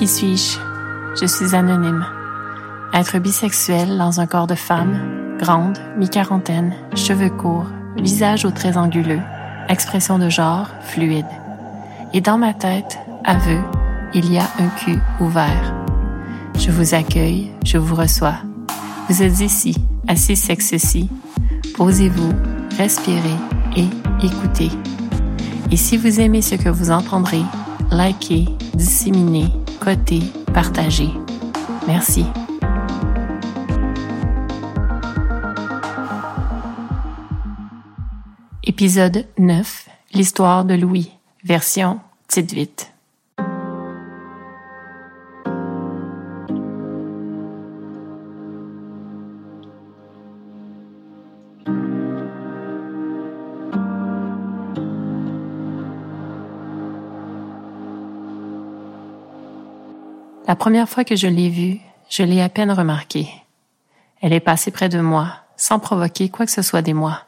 Qui suis-je? Je suis anonyme. Être bisexuel dans un corps de femme, grande, mi-quarantaine, cheveux courts, visage aux traits anguleux, expression de genre fluide. Et dans ma tête, aveu, il y a un cul ouvert. Je vous accueille, je vous reçois. Vous êtes ici, assis sexe-ci. Posez-vous, respirez et écoutez. Et si vous aimez ce que vous entendrez, likez, disséminez, cotez, partagez. Merci. Épisode 9. L'histoire de Louis. Version Tite vite. La première fois que je l'ai vue, je l'ai à peine remarquée. Elle est passée près de moi, sans provoquer quoi que ce soit des moi.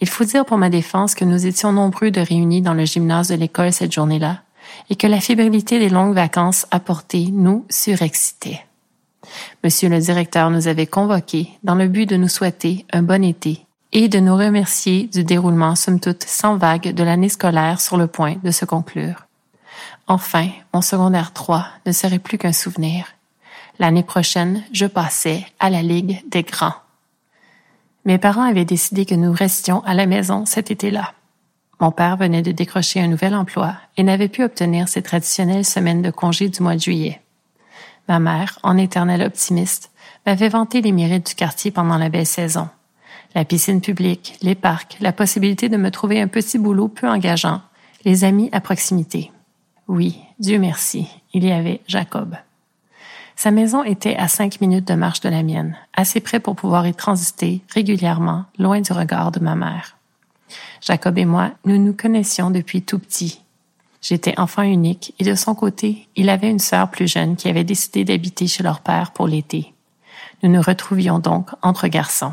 Il faut dire pour ma défense que nous étions nombreux de réunis dans le gymnase de l'école cette journée-là, et que la fébrilité des longues vacances apportées nous surexcitait. Monsieur le directeur nous avait convoqués dans le but de nous souhaiter un bon été et de nous remercier du déroulement somme toute sans vague de l'année scolaire sur le point de se conclure. Enfin, mon secondaire 3 ne serait plus qu'un souvenir. L'année prochaine, je passais à la Ligue des grands. Mes parents avaient décidé que nous restions à la maison cet été-là. Mon père venait de décrocher un nouvel emploi et n'avait pu obtenir ses traditionnelles semaines de congé du mois de juillet. Ma mère, en éternelle optimiste, m'avait vanté les mérites du quartier pendant la belle saison. La piscine publique, les parcs, la possibilité de me trouver un petit boulot peu engageant, les amis à proximité. Oui, Dieu merci, il y avait Jacob. Sa maison était à cinq minutes de marche de la mienne, assez près pour pouvoir y transiter régulièrement, loin du regard de ma mère. Jacob et moi, nous nous connaissions depuis tout petit. J'étais enfant unique et de son côté, il avait une sœur plus jeune qui avait décidé d'habiter chez leur père pour l'été. Nous nous retrouvions donc entre garçons.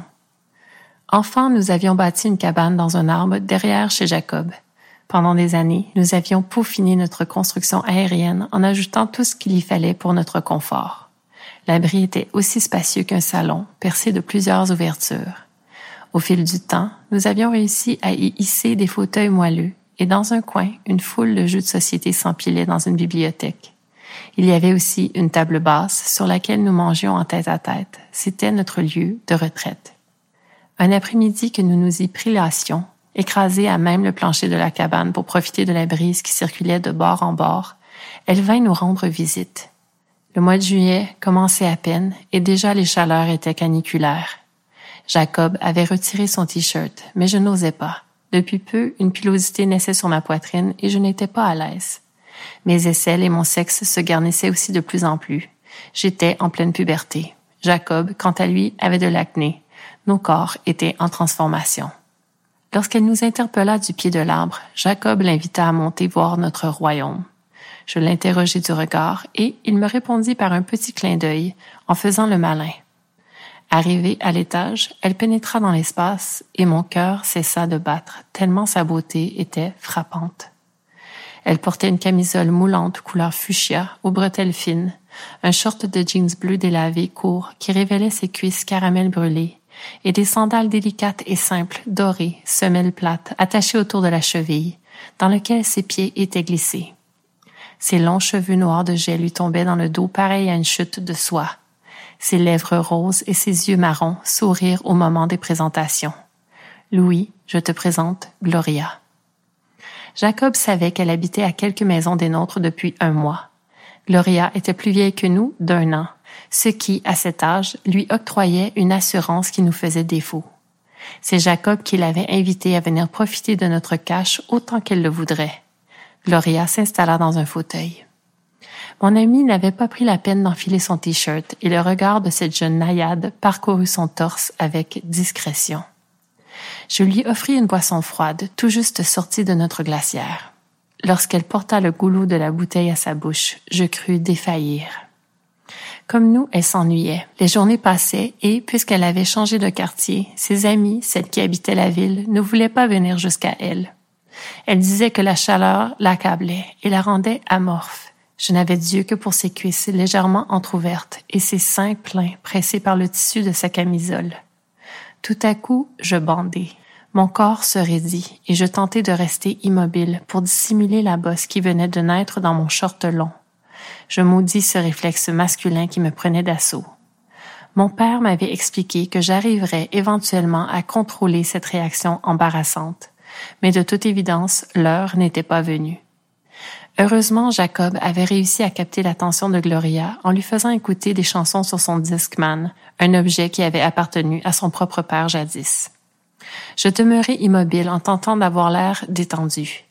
Enfant, nous avions bâti une cabane dans un arbre derrière chez Jacob pendant des années, nous avions peaufiné notre construction aérienne en ajoutant tout ce qu'il y fallait pour notre confort. L'abri était aussi spacieux qu'un salon, percé de plusieurs ouvertures. Au fil du temps, nous avions réussi à y hisser des fauteuils moelleux et dans un coin, une foule de jeux de société s'empilait dans une bibliothèque. Il y avait aussi une table basse sur laquelle nous mangions en tête à tête. C'était notre lieu de retraite. Un après-midi que nous nous y prilassions, Écrasée à même le plancher de la cabane pour profiter de la brise qui circulait de bord en bord, elle vint nous rendre visite. Le mois de juillet commençait à peine et déjà les chaleurs étaient caniculaires. Jacob avait retiré son t-shirt, mais je n'osais pas. Depuis peu, une pilosité naissait sur ma poitrine et je n'étais pas à l'aise. Mes aisselles et mon sexe se garnissaient aussi de plus en plus. J'étais en pleine puberté. Jacob, quant à lui, avait de l'acné. Nos corps étaient en transformation. Lorsqu'elle nous interpella du pied de l'arbre, Jacob l'invita à monter voir notre royaume. Je l'interrogeai du regard et il me répondit par un petit clin d'œil en faisant le malin. Arrivée à l'étage, elle pénétra dans l'espace et mon cœur cessa de battre tellement sa beauté était frappante. Elle portait une camisole moulante couleur fuchsia aux bretelles fines, un short de jeans bleu délavé court qui révélait ses cuisses caramel brûlées et des sandales délicates et simples, dorées, semelles plates, attachées autour de la cheville, dans lequel ses pieds étaient glissés. Ses longs cheveux noirs de gel lui tombaient dans le dos pareil à une chute de soie. Ses lèvres roses et ses yeux marrons sourirent au moment des présentations. Louis, je te présente Gloria. Jacob savait qu'elle habitait à quelques maisons des nôtres depuis un mois. Gloria était plus vieille que nous d'un an, ce qui, à cet âge, lui octroyait une assurance qui nous faisait défaut. C'est Jacob qui l'avait invité à venir profiter de notre cache autant qu'elle le voudrait. Gloria s'installa dans un fauteuil. Mon ami n'avait pas pris la peine d'enfiler son t-shirt et le regard de cette jeune naïade parcourut son torse avec discrétion. Je lui offris une boisson froide, tout juste sortie de notre glacière. Lorsqu'elle porta le goulot de la bouteille à sa bouche, je crus défaillir. Comme nous, elle s'ennuyait. Les journées passaient et, puisqu'elle avait changé de quartier, ses amies, celles qui habitaient la ville, ne voulaient pas venir jusqu'à elle. Elle disait que la chaleur l'accablait et la rendait amorphe. Je n'avais Dieu que pour ses cuisses légèrement entr'ouvertes et ses seins pleins pressés par le tissu de sa camisole. Tout à coup, je bandai. Mon corps se raidit et je tentai de rester immobile pour dissimuler la bosse qui venait de naître dans mon short long. Je maudis ce réflexe masculin qui me prenait d'assaut. Mon père m'avait expliqué que j'arriverais éventuellement à contrôler cette réaction embarrassante, mais de toute évidence, l'heure n'était pas venue. Heureusement, Jacob avait réussi à capter l'attention de Gloria en lui faisant écouter des chansons sur son Discman, un objet qui avait appartenu à son propre père jadis. Je demeurai immobile en tentant d'avoir l'air détendu.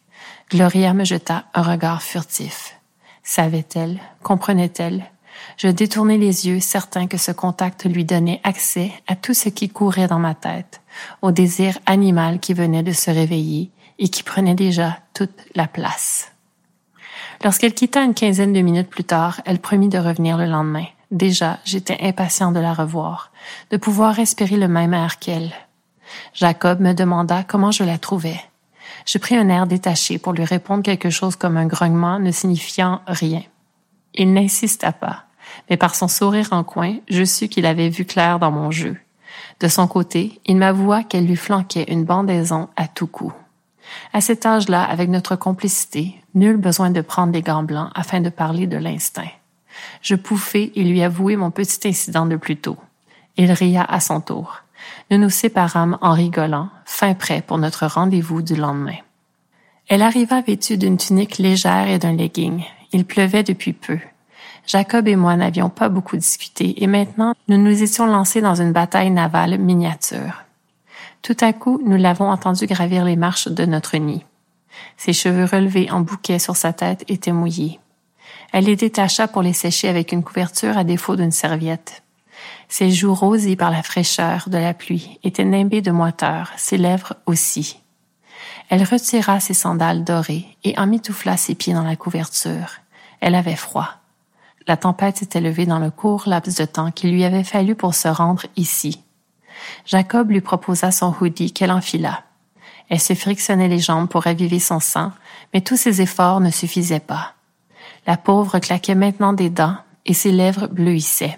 Gloria me jeta un regard furtif. Savait-elle? Comprenait-elle? Je détournai les yeux, certain que ce contact lui donnait accès à tout ce qui courait dans ma tête, au désir animal qui venait de se réveiller et qui prenait déjà toute la place. Lorsqu'elle quitta une quinzaine de minutes plus tard, elle promit de revenir le lendemain. Déjà, j'étais impatient de la revoir, de pouvoir respirer le même air qu'elle. Jacob me demanda comment je la trouvais. Je pris un air détaché pour lui répondre quelque chose comme un grognement ne signifiant rien. Il n'insista pas, mais par son sourire en coin, je sus qu'il avait vu clair dans mon jeu. De son côté, il m'avoua qu'elle lui flanquait une bandaison à tout coup. À cet âge-là, avec notre complicité, nul besoin de prendre des gants blancs afin de parler de l'instinct. Je pouffai et lui avouai mon petit incident de plus tôt. Il ria à son tour. Nous nous séparâmes en rigolant, fin prêt pour notre rendez-vous du lendemain. Elle arriva vêtue d'une tunique légère et d'un legging. Il pleuvait depuis peu. Jacob et moi n'avions pas beaucoup discuté et maintenant nous nous étions lancés dans une bataille navale miniature. Tout à coup, nous l'avons entendu gravir les marches de notre nid. Ses cheveux relevés en bouquet sur sa tête étaient mouillés. Elle les détacha pour les sécher avec une couverture à défaut d'une serviette. Ses joues rosies par la fraîcheur de la pluie étaient nimbées de moiteur, ses lèvres aussi. Elle retira ses sandales dorées et emmitoufla ses pieds dans la couverture. Elle avait froid. La tempête s'était levée dans le court laps de temps qu'il lui avait fallu pour se rendre ici. Jacob lui proposa son hoodie qu'elle enfila. Elle se frictionnait les jambes pour raviver son sang, mais tous ses efforts ne suffisaient pas. La pauvre claquait maintenant des dents et ses lèvres bleuissaient.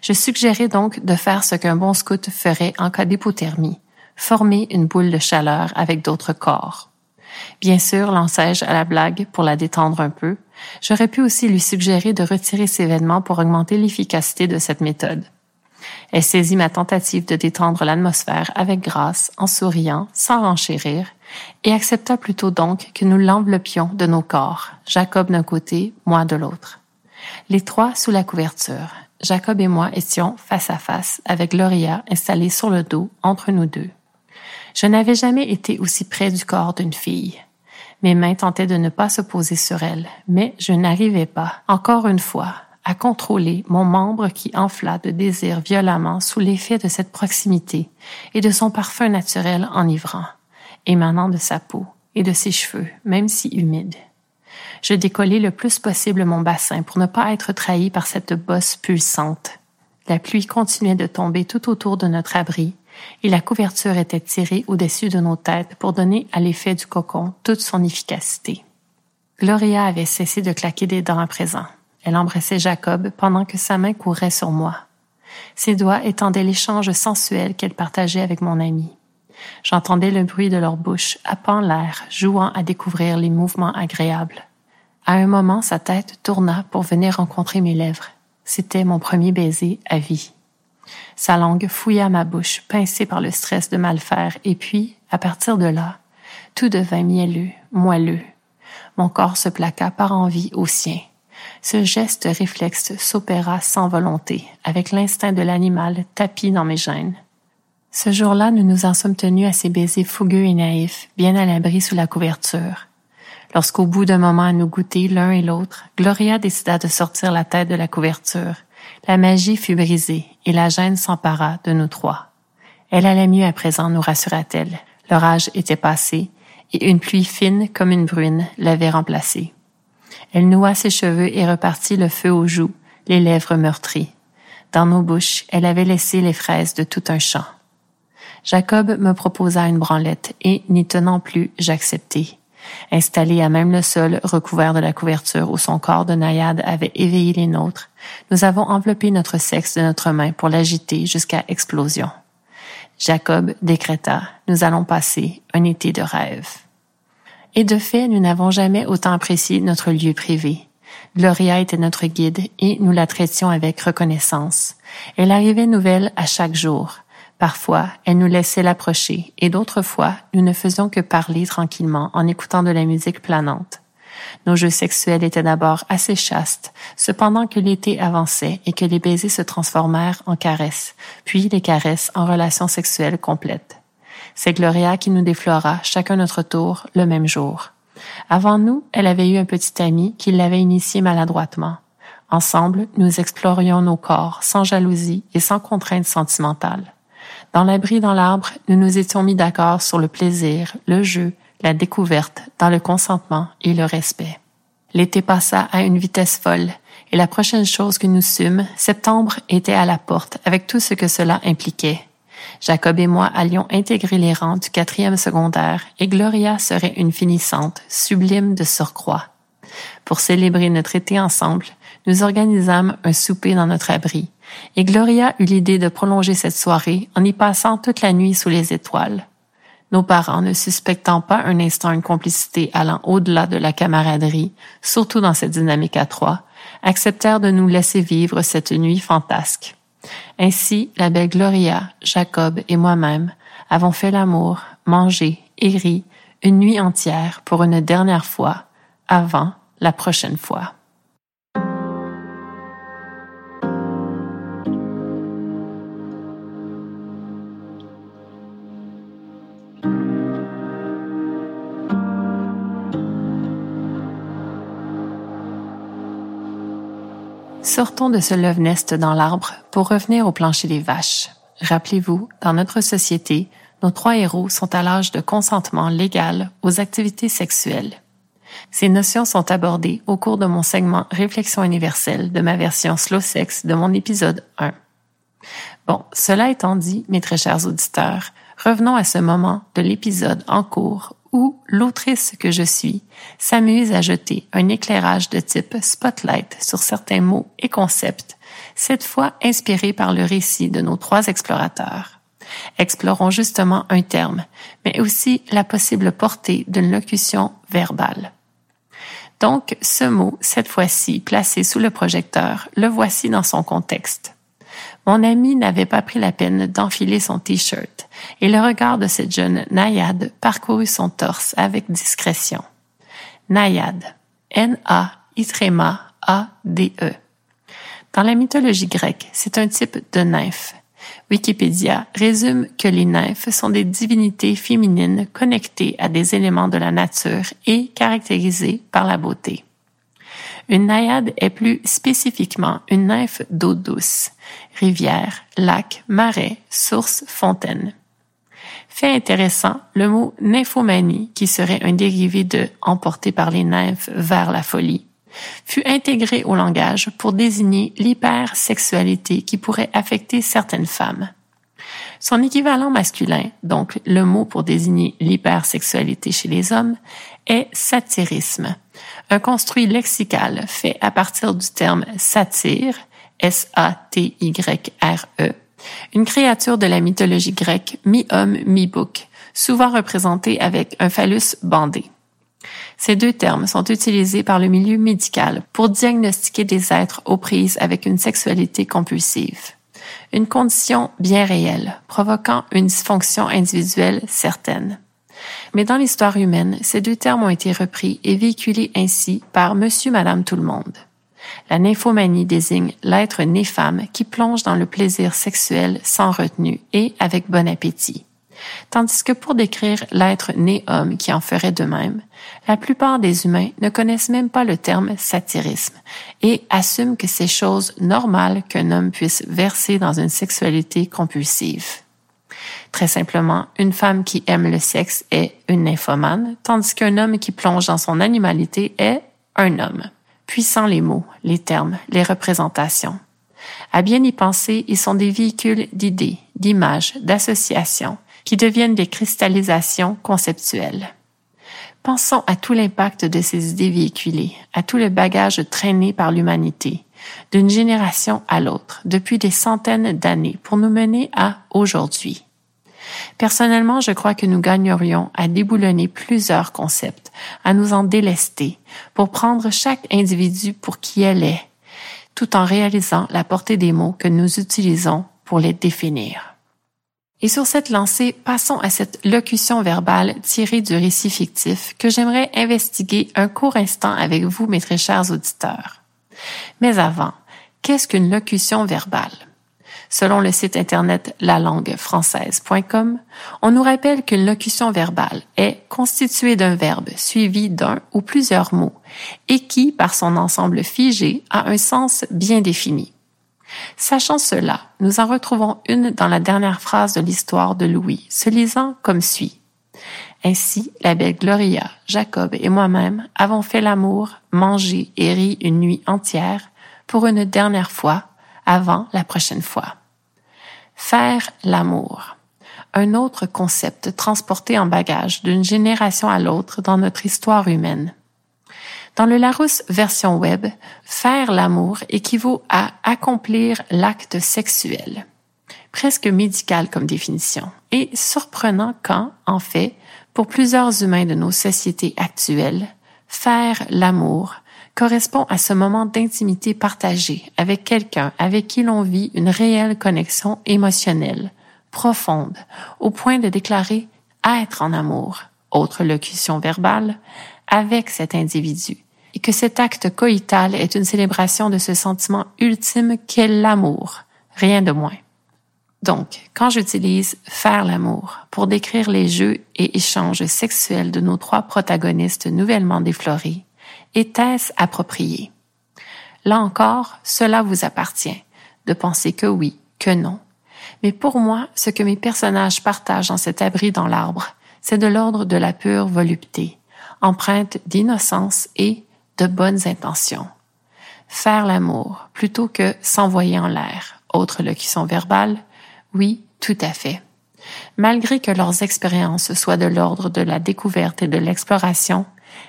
Je suggérais donc de faire ce qu'un bon scout ferait en cas d'hypothermie, former une boule de chaleur avec d'autres corps. Bien sûr, lançai-je à la blague pour la détendre un peu. J'aurais pu aussi lui suggérer de retirer ses vêtements pour augmenter l'efficacité de cette méthode. Elle saisit ma tentative de détendre l'atmosphère avec grâce, en souriant, sans renchérir, et accepta plutôt donc que nous l'enveloppions de nos corps, Jacob d'un côté, moi de l'autre. Les trois sous la couverture, Jacob et moi étions face à face avec Gloria installée sur le dos entre nous deux. Je n'avais jamais été aussi près du corps d'une fille. Mes mains tentaient de ne pas se poser sur elle, mais je n'arrivais pas, encore une fois, à contrôler mon membre qui enfla de désir violemment sous l'effet de cette proximité et de son parfum naturel enivrant, émanant de sa peau et de ses cheveux, même si humides. Je décollai le plus possible mon bassin pour ne pas être trahi par cette bosse pulsante. La pluie continuait de tomber tout autour de notre abri, et la couverture était tirée au-dessus de nos têtes pour donner à l'effet du cocon toute son efficacité. Gloria avait cessé de claquer des dents à présent. Elle embrassait Jacob pendant que sa main courait sur moi. Ses doigts étendaient l'échange sensuel qu'elle partageait avec mon ami. J'entendais le bruit de leur bouche happant l'air, jouant à découvrir les mouvements agréables. À un moment, sa tête tourna pour venir rencontrer mes lèvres. C'était mon premier baiser à vie. Sa langue fouilla ma bouche, pincée par le stress de mal faire, et puis, à partir de là, tout devint mielleux, moelleux. Mon corps se plaqua par envie au sien. Ce geste réflexe s'opéra sans volonté, avec l'instinct de l'animal tapi dans mes gènes. Ce jour-là, nous nous en sommes tenus à ces baisers fougueux et naïfs, bien à l'abri sous la couverture. Lorsqu'au bout d'un moment à nous goûter l'un et l'autre, Gloria décida de sortir la tête de la couverture. La magie fut brisée et la gêne s'empara de nous trois. Elle allait mieux à présent, nous rassura-t-elle. L'orage était passé et une pluie fine comme une bruine l'avait remplacée. Elle noua ses cheveux et repartit le feu aux joues, les lèvres meurtries. Dans nos bouches, elle avait laissé les fraises de tout un champ. Jacob me proposa une branlette et, n'y tenant plus, j'acceptai. Installé à même le sol, recouvert de la couverture où son corps de naïade avait éveillé les nôtres, nous avons enveloppé notre sexe de notre main pour l'agiter jusqu'à explosion. Jacob décréta, nous allons passer un été de rêve. Et de fait, nous n'avons jamais autant apprécié notre lieu privé. Gloria était notre guide et nous la traitions avec reconnaissance. Elle arrivait nouvelle à chaque jour. Parfois, elle nous laissait l'approcher et d'autres fois, nous ne faisions que parler tranquillement en écoutant de la musique planante. Nos jeux sexuels étaient d'abord assez chastes, cependant que l'été avançait et que les baisers se transformèrent en caresses, puis les caresses en relations sexuelles complètes. C'est Gloria qui nous déflora chacun notre tour le même jour. Avant nous, elle avait eu un petit ami qui l'avait initié maladroitement. Ensemble, nous explorions nos corps sans jalousie et sans contrainte sentimentale. Dans l'abri dans l'arbre, nous nous étions mis d'accord sur le plaisir, le jeu, la découverte, dans le consentement et le respect. L'été passa à une vitesse folle, et la prochaine chose que nous sûmes, septembre était à la porte, avec tout ce que cela impliquait. Jacob et moi allions intégrer les rangs du quatrième secondaire et Gloria serait une finissante, sublime de surcroît. Pour célébrer notre été ensemble, nous organisâmes un souper dans notre abri, et Gloria eut l'idée de prolonger cette soirée en y passant toute la nuit sous les étoiles. Nos parents, ne suspectant pas un instant une complicité allant au-delà de la camaraderie, surtout dans cette dynamique à trois, acceptèrent de nous laisser vivre cette nuit fantasque. Ainsi, la belle Gloria, Jacob et moi-même avons fait l'amour, mangé et ri une nuit entière pour une dernière fois, avant la prochaine fois. Sortons de ce love-nest dans l'arbre pour revenir au plancher des vaches. Rappelez-vous, dans notre société, nos trois héros sont à l'âge de consentement légal aux activités sexuelles. Ces notions sont abordées au cours de mon segment Réflexion universelle de ma version slow sex de mon épisode 1. Bon, cela étant dit, mes très chers auditeurs, revenons à ce moment de l'épisode en cours où l'autrice que je suis s'amuse à jeter un éclairage de type spotlight sur certains mots et concepts, cette fois inspirés par le récit de nos trois explorateurs. Explorons justement un terme, mais aussi la possible portée d'une locution verbale. Donc, ce mot, cette fois-ci placé sous le projecteur, le voici dans son contexte. Mon ami n'avait pas pris la peine d'enfiler son t-shirt, et le regard de cette jeune naïade parcourut son torse avec discrétion. Naïade. N-A-I-A-D-E. Dans la mythologie grecque, c'est un type de nymphe. Wikipédia résume que les nymphes sont des divinités féminines connectées à des éléments de la nature et caractérisées par la beauté. Une naïade est plus spécifiquement une nymphe d'eau douce, rivière, lac, marais, source, fontaine. Fait intéressant, le mot nymphomanie, qui serait un dérivé de emporté par les nymphes vers la folie, fut intégré au langage pour désigner l'hypersexualité qui pourrait affecter certaines femmes. Son équivalent masculin, donc le mot pour désigner l'hypersexualité chez les hommes, est satirisme, un construit lexical fait à partir du terme satire, S-A-T-Y-R-E, une créature de la mythologie grecque mi-homme, mi-bouc, souvent représentée avec un phallus bandé. Ces deux termes sont utilisés par le milieu médical pour diagnostiquer des êtres aux prises avec une sexualité compulsive. Une condition bien réelle, provoquant une dysfonction individuelle certaine. Mais dans l'histoire humaine, ces deux termes ont été repris et véhiculés ainsi par monsieur, madame, tout le monde. La nymphomanie désigne l'être né femme qui plonge dans le plaisir sexuel sans retenue et avec bon appétit. Tandis que pour décrire l'être né homme qui en ferait de même, la plupart des humains ne connaissent même pas le terme satirisme et assument que c'est chose normale qu'un homme puisse verser dans une sexualité compulsive. Très simplement, une femme qui aime le sexe est une nymphomane, tandis qu'un homme qui plonge dans son animalité est un homme. Puissant les mots, les termes, les représentations. À bien y penser, ils sont des véhicules d'idées, d'images, d'associations, qui deviennent des cristallisations conceptuelles. Pensons à tout l'impact de ces idées véhiculées, à tout le bagage traîné par l'humanité, d'une génération à l'autre, depuis des centaines d'années, pour nous mener à aujourd'hui. Personnellement, je crois que nous gagnerions à déboulonner plusieurs concepts, à nous en délester, pour prendre chaque individu pour qui elle est, tout en réalisant la portée des mots que nous utilisons pour les définir. Et sur cette lancée, passons à cette locution verbale tirée du récit fictif que j'aimerais investiguer un court instant avec vous, mes très chers auditeurs. Mais avant, qu'est-ce qu'une locution verbale? Selon le site internet lalanguefrançaise.com, on nous rappelle qu'une locution verbale est constituée d'un verbe suivi d'un ou plusieurs mots et qui, par son ensemble figé, a un sens bien défini. Sachant cela, nous en retrouvons une dans la dernière phrase de l'histoire de Louis, se lisant comme suit. Ainsi, la belle Gloria, Jacob et moi-même avons fait l'amour, mangé et ri une nuit entière pour une dernière fois avant la prochaine fois. Faire l'amour. Un autre concept transporté en bagage d'une génération à l'autre dans notre histoire humaine. Dans le Larousse version web, faire l'amour équivaut à accomplir l'acte sexuel. Presque médical comme définition et surprenant quand, en fait, pour plusieurs humains de nos sociétés actuelles, faire l'amour correspond à ce moment d'intimité partagée avec quelqu'un avec qui l'on vit une réelle connexion émotionnelle, profonde, au point de déclarer être en amour, autre locution verbale, avec cet individu et que cet acte coïtal est une célébration de ce sentiment ultime qu'est l'amour, rien de moins. Donc, quand j'utilise faire l'amour pour décrire les jeux et échanges sexuels de nos trois protagonistes nouvellement déflorés, était-ce approprié? Là encore, cela vous appartient, de penser que oui, que non. Mais pour moi, ce que mes personnages partagent en cet abri dans l'arbre, c'est de l'ordre de la pure volupté, empreinte d'innocence et de bonnes intentions. Faire l'amour plutôt que s'envoyer en l'air. Autre locution verbale. Oui, tout à fait. Malgré que leurs expériences soient de l'ordre de la découverte et de l'exploration,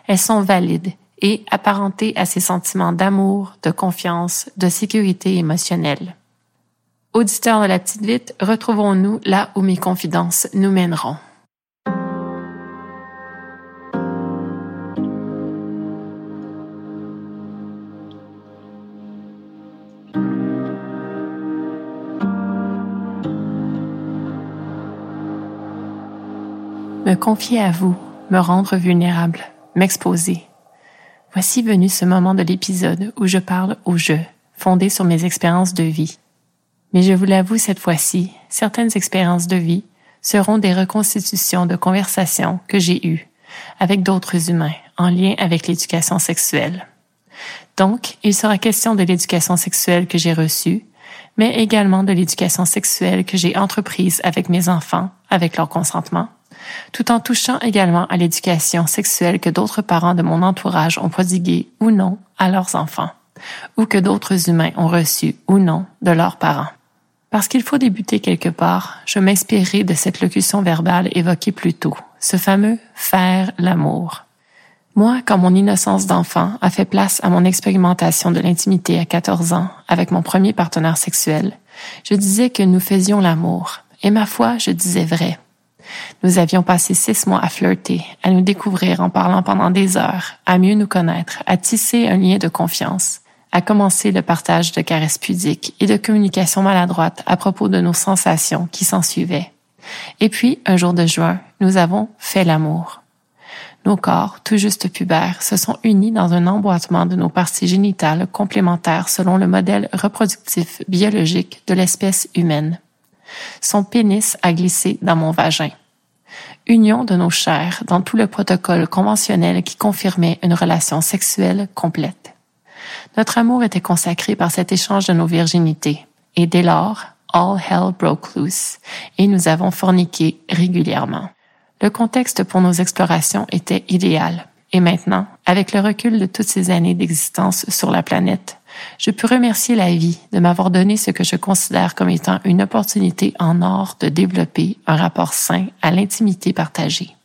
elles sont valides et apparentées à ces sentiments d'amour, de confiance, de sécurité émotionnelle. Auditeurs de la petite vite, retrouvons-nous là où mes confidences nous mèneront. me confier à vous, me rendre vulnérable, m'exposer. Voici venu ce moment de l'épisode où je parle au jeu, fondé sur mes expériences de vie. Mais je vous l'avoue cette fois-ci, certaines expériences de vie seront des reconstitutions de conversations que j'ai eues avec d'autres humains en lien avec l'éducation sexuelle. Donc, il sera question de l'éducation sexuelle que j'ai reçue, mais également de l'éducation sexuelle que j'ai entreprise avec mes enfants, avec leur consentement, tout en touchant également à l'éducation sexuelle que d'autres parents de mon entourage ont prodiguée ou non à leurs enfants, ou que d'autres humains ont reçu ou non de leurs parents. Parce qu'il faut débuter quelque part, je m'inspirerai de cette locution verbale évoquée plus tôt, ce fameux faire l'amour. Moi, quand mon innocence d'enfant a fait place à mon expérimentation de l'intimité à 14 ans avec mon premier partenaire sexuel, je disais que nous faisions l'amour. Et ma foi, je disais vrai. Nous avions passé six mois à flirter, à nous découvrir en parlant pendant des heures, à mieux nous connaître, à tisser un lien de confiance, à commencer le partage de caresses pudiques et de communications maladroites à propos de nos sensations qui s'en suivaient. Et puis, un jour de juin, nous avons fait l'amour. Nos corps, tout juste pubères, se sont unis dans un emboîtement de nos parties génitales complémentaires selon le modèle reproductif biologique de l'espèce humaine. Son pénis a glissé dans mon vagin. Union de nos chairs dans tout le protocole conventionnel qui confirmait une relation sexuelle complète. Notre amour était consacré par cet échange de nos virginités. Et dès lors, all hell broke loose et nous avons forniqué régulièrement. Le contexte pour nos explorations était idéal. Et maintenant, avec le recul de toutes ces années d'existence sur la planète, je peux remercier la vie de m'avoir donné ce que je considère comme étant une opportunité en or de développer un rapport sain à l'intimité partagée.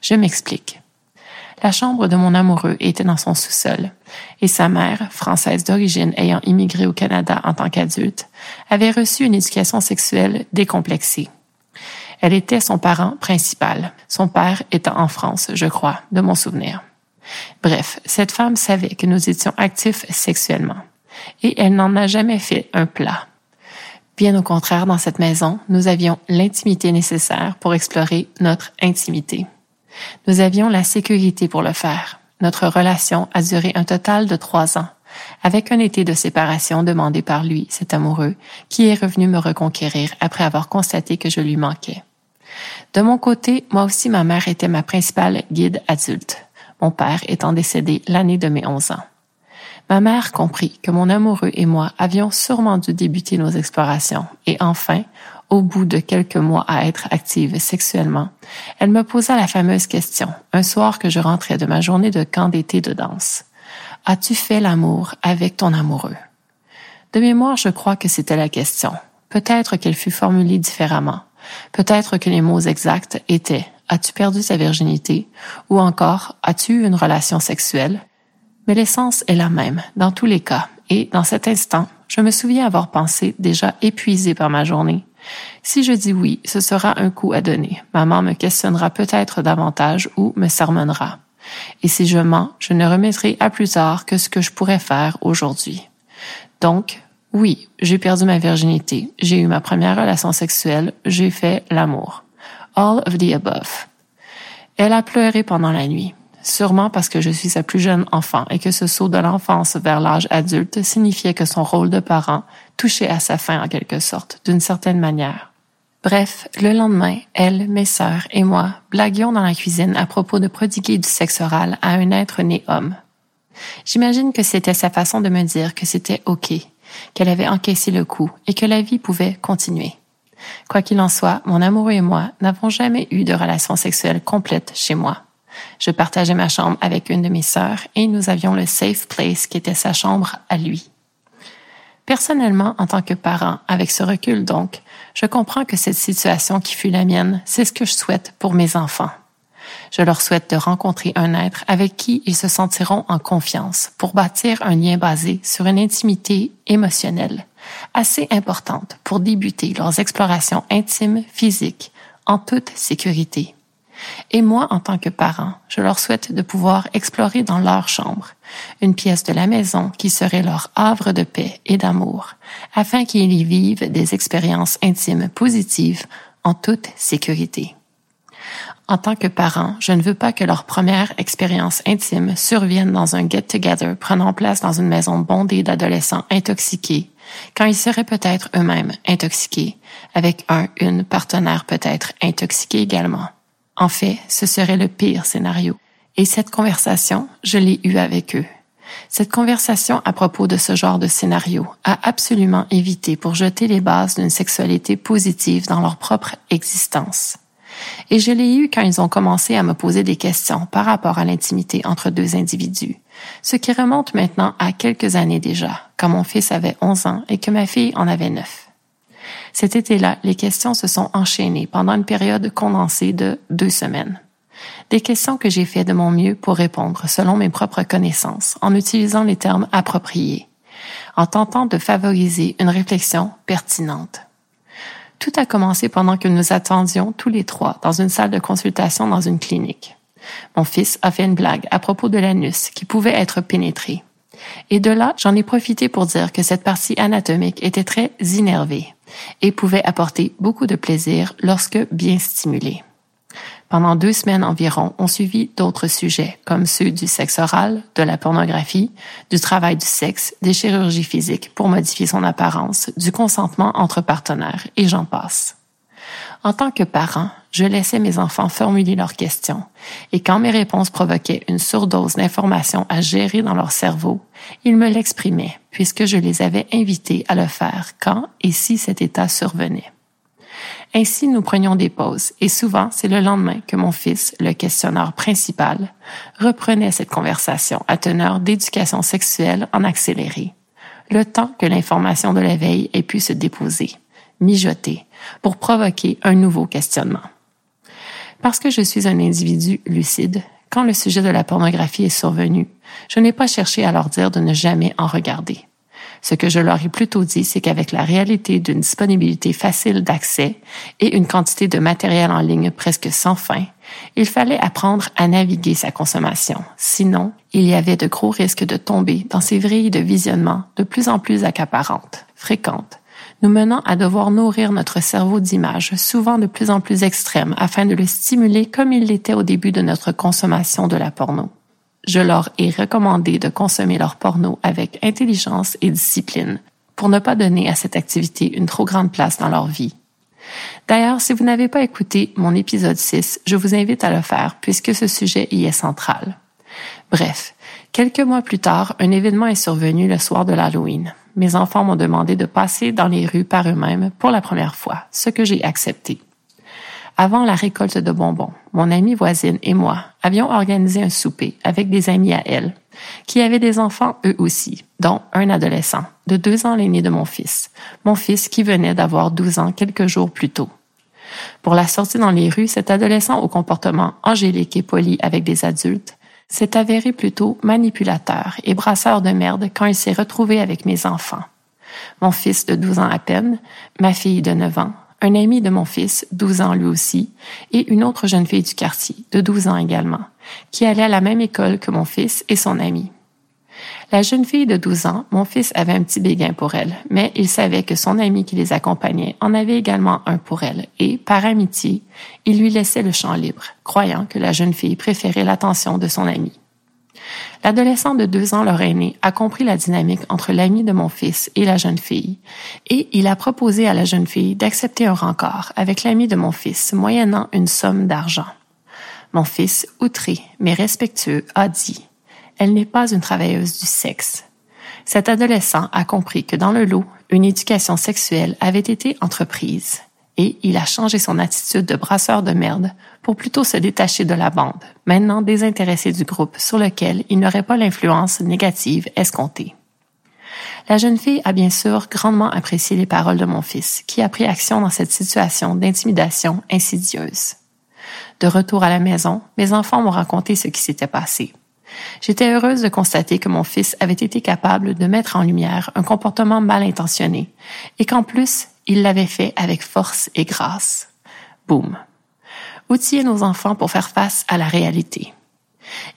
Je m'explique. La chambre de mon amoureux était dans son sous-sol, et sa mère, française d'origine ayant immigré au Canada en tant qu'adulte, avait reçu une éducation sexuelle décomplexée. Elle était son parent principal, son père étant en France, je crois, de mon souvenir. Bref, cette femme savait que nous étions actifs sexuellement, et elle n'en a jamais fait un plat. Bien au contraire, dans cette maison, nous avions l'intimité nécessaire pour explorer notre intimité. Nous avions la sécurité pour le faire. Notre relation a duré un total de trois ans, avec un été de séparation demandé par lui, cet amoureux, qui est revenu me reconquérir après avoir constaté que je lui manquais. De mon côté, moi aussi ma mère était ma principale guide adulte, mon père étant décédé l'année de mes onze ans. Ma mère comprit que mon amoureux et moi avions sûrement dû débuter nos explorations, et enfin, au bout de quelques mois à être active sexuellement, elle me posa la fameuse question, un soir que je rentrais de ma journée de camp d'été de danse. As-tu fait l'amour avec ton amoureux? De mémoire, je crois que c'était la question. Peut-être qu'elle fut formulée différemment. Peut-être que les mots exacts étaient As-tu perdu ta virginité? ou encore As-tu eu une relation sexuelle? Mais l'essence est la même dans tous les cas, et dans cet instant, je me souviens avoir pensé, déjà épuisé par ma journée, si je dis oui, ce sera un coup à donner. Maman me questionnera peut-être davantage ou me sermonnera. Et si je mens, je ne remettrai à plus tard que ce que je pourrais faire aujourd'hui. Donc, oui, j'ai perdu ma virginité, j'ai eu ma première relation sexuelle, j'ai fait l'amour. All of the above. Elle a pleuré pendant la nuit, sûrement parce que je suis sa plus jeune enfant et que ce saut de l'enfance vers l'âge adulte signifiait que son rôle de parent touchait à sa fin en quelque sorte, d'une certaine manière. Bref, le lendemain, elle, mes sœurs et moi blaguions dans la cuisine à propos de prodiguer du sexe oral à un être né homme. J'imagine que c'était sa façon de me dire que c'était OK, qu'elle avait encaissé le coup et que la vie pouvait continuer. Quoi qu'il en soit, mon amoureux et moi n'avons jamais eu de relation sexuelle complète chez moi. Je partageais ma chambre avec une de mes sœurs et nous avions le safe place qui était sa chambre à lui. Personnellement, en tant que parent, avec ce recul donc, je comprends que cette situation qui fut la mienne, c'est ce que je souhaite pour mes enfants. Je leur souhaite de rencontrer un être avec qui ils se sentiront en confiance pour bâtir un lien basé sur une intimité émotionnelle assez importante pour débuter leurs explorations intimes physiques en toute sécurité. Et moi, en tant que parent, je leur souhaite de pouvoir explorer dans leur chambre, une pièce de la maison qui serait leur havre de paix et d'amour, afin qu'ils y vivent des expériences intimes positives en toute sécurité. En tant que parent, je ne veux pas que leur première expérience intime survienne dans un get-together prenant place dans une maison bondée d'adolescents intoxiqués, quand ils seraient peut-être eux-mêmes intoxiqués, avec un, une partenaire peut-être intoxiqué également. En fait, ce serait le pire scénario. Et cette conversation, je l'ai eue avec eux. Cette conversation à propos de ce genre de scénario a absolument évité pour jeter les bases d'une sexualité positive dans leur propre existence. Et je l'ai eu quand ils ont commencé à me poser des questions par rapport à l'intimité entre deux individus, ce qui remonte maintenant à quelques années déjà, quand mon fils avait 11 ans et que ma fille en avait 9. Cet été-là, les questions se sont enchaînées pendant une période condensée de deux semaines. Des questions que j'ai fait de mon mieux pour répondre selon mes propres connaissances, en utilisant les termes appropriés, en tentant de favoriser une réflexion pertinente. Tout a commencé pendant que nous attendions tous les trois dans une salle de consultation dans une clinique. Mon fils a fait une blague à propos de l'anus qui pouvait être pénétré. Et de là, j'en ai profité pour dire que cette partie anatomique était très innervée et pouvait apporter beaucoup de plaisir lorsque bien stimulée. Pendant deux semaines environ, on suivit d'autres sujets, comme ceux du sexe oral, de la pornographie, du travail du sexe, des chirurgies physiques pour modifier son apparence, du consentement entre partenaires, et j'en passe. En tant que parent, je laissais mes enfants formuler leurs questions, et quand mes réponses provoquaient une surdose d'informations à gérer dans leur cerveau, ils me l'exprimaient, puisque je les avais invités à le faire quand et si cet état survenait. Ainsi, nous prenions des pauses, et souvent, c'est le lendemain que mon fils, le questionneur principal, reprenait cette conversation à teneur d'éducation sexuelle en accéléré, le temps que l'information de l'éveil ait pu se déposer mijoter, pour provoquer un nouveau questionnement. Parce que je suis un individu lucide, Quand le sujet de la pornographie est survenu, je n'ai pas cherché à leur dire de ne jamais en regarder. Ce que je leur ai plutôt dit, c'est qu'avec la réalité d'une disponibilité facile d'accès et une quantité de matériel en ligne presque sans fin, il fallait apprendre à naviguer sa consommation. Sinon, il y avait de gros risques de tomber dans ces vrilles de visionnement de plus en plus accaparantes, fréquentes, nous menant à devoir nourrir notre cerveau d'images, souvent de plus en plus extrêmes, afin de le stimuler comme il l'était au début de notre consommation de la porno je leur ai recommandé de consommer leur porno avec intelligence et discipline pour ne pas donner à cette activité une trop grande place dans leur vie. D'ailleurs, si vous n'avez pas écouté mon épisode 6, je vous invite à le faire puisque ce sujet y est central. Bref, quelques mois plus tard, un événement est survenu le soir de l'Halloween. Mes enfants m'ont demandé de passer dans les rues par eux-mêmes pour la première fois, ce que j'ai accepté. Avant la récolte de bonbons, mon amie voisine et moi avions organisé un souper avec des amis à elle, qui avaient des enfants eux aussi, dont un adolescent, de deux ans l'aîné de mon fils, mon fils qui venait d'avoir douze ans quelques jours plus tôt. Pour la sortie dans les rues, cet adolescent au comportement angélique et poli avec des adultes s'est avéré plutôt manipulateur et brasseur de merde quand il s'est retrouvé avec mes enfants. Mon fils de douze ans à peine, ma fille de neuf ans, un ami de mon fils, 12 ans lui aussi, et une autre jeune fille du quartier, de 12 ans également, qui allait à la même école que mon fils et son ami. La jeune fille de 12 ans, mon fils avait un petit béguin pour elle, mais il savait que son ami qui les accompagnait en avait également un pour elle, et, par amitié, il lui laissait le champ libre, croyant que la jeune fille préférait l'attention de son ami. L'adolescent de deux ans, leur aîné, a compris la dynamique entre l'ami de mon fils et la jeune fille, et il a proposé à la jeune fille d'accepter un rencard avec l'ami de mon fils, moyennant une somme d'argent. Mon fils, outré mais respectueux, a dit Elle n'est pas une travailleuse du sexe. Cet adolescent a compris que dans le lot, une éducation sexuelle avait été entreprise, et il a changé son attitude de brasseur de merde pour plutôt se détacher de la bande, maintenant désintéressé du groupe sur lequel il n'aurait pas l'influence négative escomptée. La jeune fille a bien sûr grandement apprécié les paroles de mon fils, qui a pris action dans cette situation d'intimidation insidieuse. De retour à la maison, mes enfants m'ont raconté ce qui s'était passé. J'étais heureuse de constater que mon fils avait été capable de mettre en lumière un comportement mal intentionné et qu'en plus, il l'avait fait avec force et grâce. Boum outiller nos enfants pour faire face à la réalité.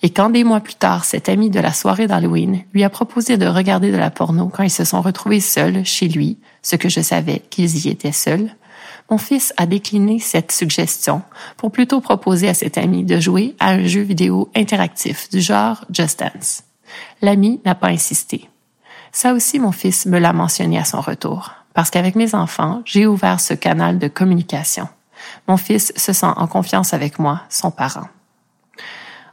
Et quand des mois plus tard, cet ami de la soirée d'Halloween lui a proposé de regarder de la porno quand ils se sont retrouvés seuls chez lui, ce que je savais qu'ils y étaient seuls, mon fils a décliné cette suggestion pour plutôt proposer à cet ami de jouer à un jeu vidéo interactif du genre Just Dance. L'ami n'a pas insisté. Ça aussi, mon fils me l'a mentionné à son retour, parce qu'avec mes enfants, j'ai ouvert ce canal de communication. Mon fils se sent en confiance avec moi, son parent.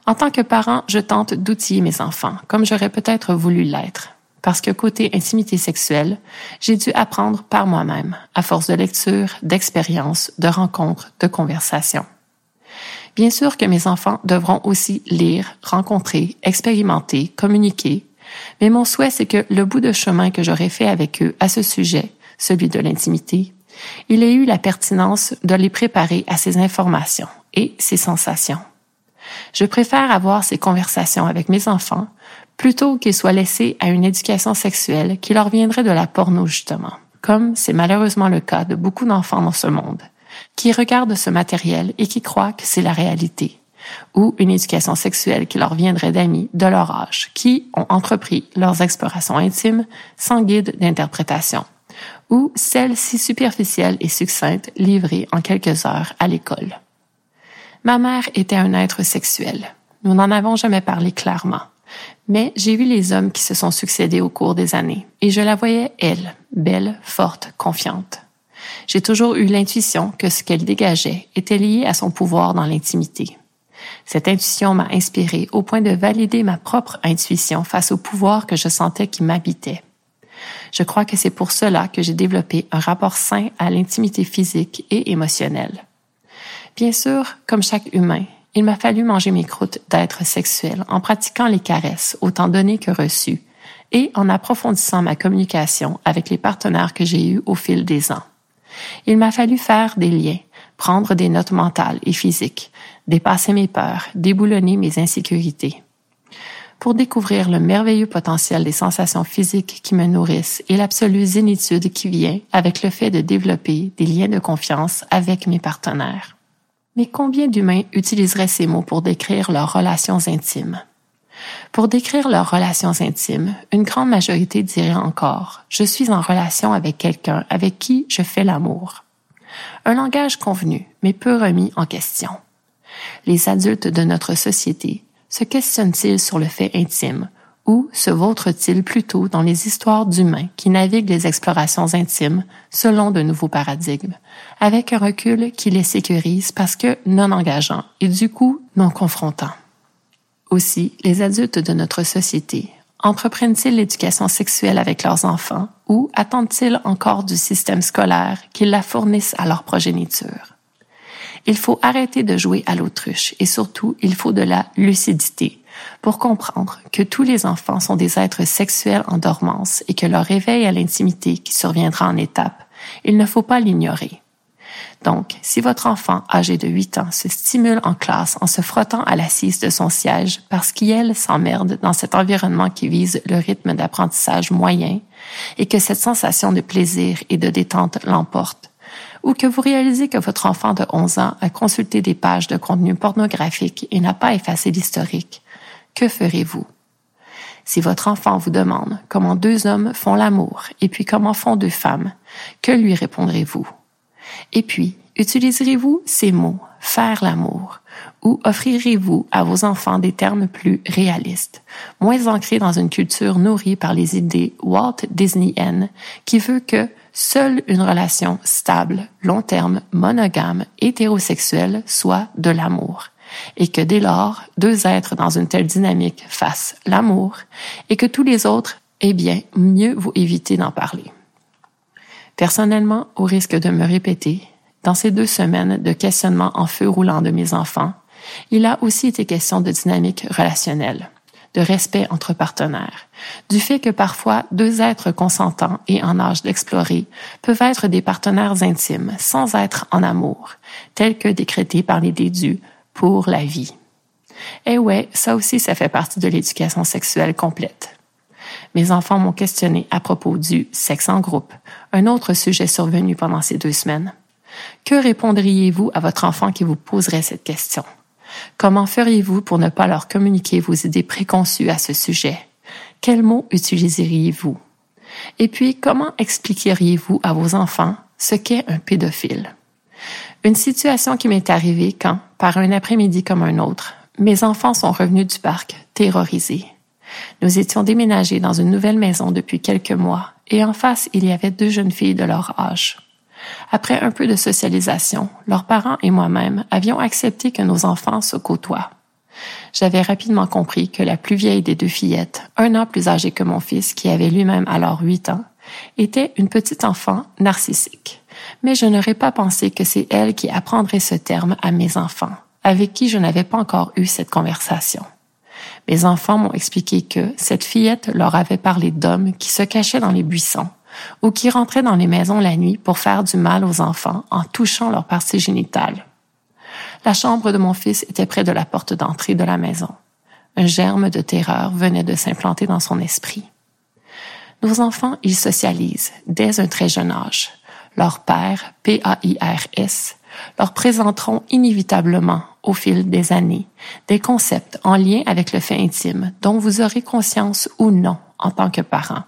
En tant que parent, je tente d'outiller mes enfants, comme j'aurais peut-être voulu l'être. Parce que côté intimité sexuelle, j'ai dû apprendre par moi-même, à force de lecture, d'expérience, de rencontres, de conversations. Bien sûr que mes enfants devront aussi lire, rencontrer, expérimenter, communiquer, mais mon souhait c'est que le bout de chemin que j'aurais fait avec eux à ce sujet, celui de l'intimité, il a eu la pertinence de les préparer à ces informations et ces sensations. Je préfère avoir ces conversations avec mes enfants plutôt qu'ils soient laissés à une éducation sexuelle qui leur viendrait de la porno justement, comme c'est malheureusement le cas de beaucoup d'enfants dans ce monde, qui regardent ce matériel et qui croient que c'est la réalité, ou une éducation sexuelle qui leur viendrait d'amis de leur âge, qui ont entrepris leurs explorations intimes sans guide d'interprétation ou celle si superficielle et succincte livrée en quelques heures à l'école. Ma mère était un être sexuel. Nous n'en avons jamais parlé clairement. Mais j'ai vu les hommes qui se sont succédés au cours des années, et je la voyais, elle, belle, forte, confiante. J'ai toujours eu l'intuition que ce qu'elle dégageait était lié à son pouvoir dans l'intimité. Cette intuition m'a inspirée au point de valider ma propre intuition face au pouvoir que je sentais qui m'habitait. Je crois que c'est pour cela que j'ai développé un rapport sain à l'intimité physique et émotionnelle. Bien sûr, comme chaque humain, il m'a fallu manger mes croûtes d'être sexuel en pratiquant les caresses autant données que reçues et en approfondissant ma communication avec les partenaires que j'ai eus au fil des ans. Il m'a fallu faire des liens, prendre des notes mentales et physiques, dépasser mes peurs, déboulonner mes insécurités. Pour découvrir le merveilleux potentiel des sensations physiques qui me nourrissent et l'absolue zénitude qui vient avec le fait de développer des liens de confiance avec mes partenaires. Mais combien d'humains utiliseraient ces mots pour décrire leurs relations intimes? Pour décrire leurs relations intimes, une grande majorité dirait encore ⁇ Je suis en relation avec quelqu'un avec qui je fais l'amour ⁇ Un langage convenu, mais peu remis en question. Les adultes de notre société se questionnent-ils sur le fait intime ou se vautrent-ils plutôt dans les histoires d'humains qui naviguent les explorations intimes selon de nouveaux paradigmes, avec un recul qui les sécurise parce que non engageant et du coup non confrontant? Aussi, les adultes de notre société entreprennent-ils l'éducation sexuelle avec leurs enfants ou attendent-ils encore du système scolaire qu'ils la fournissent à leur progéniture? Il faut arrêter de jouer à l'autruche et surtout, il faut de la lucidité pour comprendre que tous les enfants sont des êtres sexuels en dormance et que leur réveil à l'intimité qui surviendra en étape, il ne faut pas l'ignorer. Donc, si votre enfant âgé de 8 ans se stimule en classe en se frottant à l'assise de son siège parce qu'il s'emmerde dans cet environnement qui vise le rythme d'apprentissage moyen et que cette sensation de plaisir et de détente l'emporte, ou que vous réalisez que votre enfant de 11 ans a consulté des pages de contenu pornographique et n'a pas effacé l'historique, que ferez-vous? Si votre enfant vous demande comment deux hommes font l'amour et puis comment font deux femmes, que lui répondrez-vous? Et puis, utiliserez-vous ces mots, faire l'amour, ou offrirez-vous à vos enfants des termes plus réalistes, moins ancrés dans une culture nourrie par les idées Walt Disneyen qui veut que seule une relation stable, long terme, monogame, hétérosexuelle soit de l'amour et que dès lors, deux êtres dans une telle dynamique fassent l'amour et que tous les autres, eh bien, mieux vous éviter d'en parler. Personnellement, au risque de me répéter, dans ces deux semaines de questionnement en feu roulant de mes enfants, il a aussi été question de dynamique relationnelle, de respect entre partenaires, du fait que parfois deux êtres consentants et en âge d'explorer peuvent être des partenaires intimes sans être en amour, tels que décrétés par les dédus pour la vie. Eh ouais, ça aussi, ça fait partie de l'éducation sexuelle complète. Mes enfants m'ont questionné à propos du sexe en groupe, un autre sujet survenu pendant ces deux semaines. Que répondriez-vous à votre enfant qui vous poserait cette question? Comment feriez-vous pour ne pas leur communiquer vos idées préconçues à ce sujet? Quels mots utiliseriez-vous? Et puis, comment expliqueriez-vous à vos enfants ce qu'est un pédophile? Une situation qui m'est arrivée quand, par un après-midi comme un autre, mes enfants sont revenus du parc terrorisés. Nous étions déménagés dans une nouvelle maison depuis quelques mois et en face, il y avait deux jeunes filles de leur âge. Après un peu de socialisation, leurs parents et moi-même avions accepté que nos enfants se côtoient. J'avais rapidement compris que la plus vieille des deux fillettes, un an plus âgée que mon fils qui avait lui-même alors huit ans, était une petite enfant narcissique. Mais je n'aurais pas pensé que c'est elle qui apprendrait ce terme à mes enfants, avec qui je n'avais pas encore eu cette conversation. Mes enfants m'ont expliqué que cette fillette leur avait parlé d'hommes qui se cachaient dans les buissons ou qui rentraient dans les maisons la nuit pour faire du mal aux enfants en touchant leur partie génitale. La chambre de mon fils était près de la porte d'entrée de la maison. Un germe de terreur venait de s'implanter dans son esprit. Nos enfants, ils socialisent dès un très jeune âge. Leur père, P-A-I-R-S, leur présenteront inévitablement au fil des années des concepts en lien avec le fait intime dont vous aurez conscience ou non en tant que parent.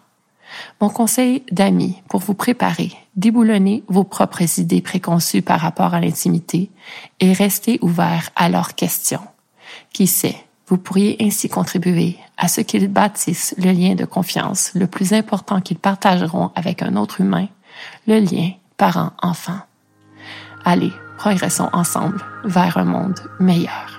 Mon conseil d'amis pour vous préparer, déboulonner vos propres idées préconçues par rapport à l'intimité et rester ouvert à leurs questions. Qui sait, vous pourriez ainsi contribuer à ce qu'ils bâtissent le lien de confiance le plus important qu'ils partageront avec un autre humain, le lien parent-enfant. Allez, progressons ensemble vers un monde meilleur.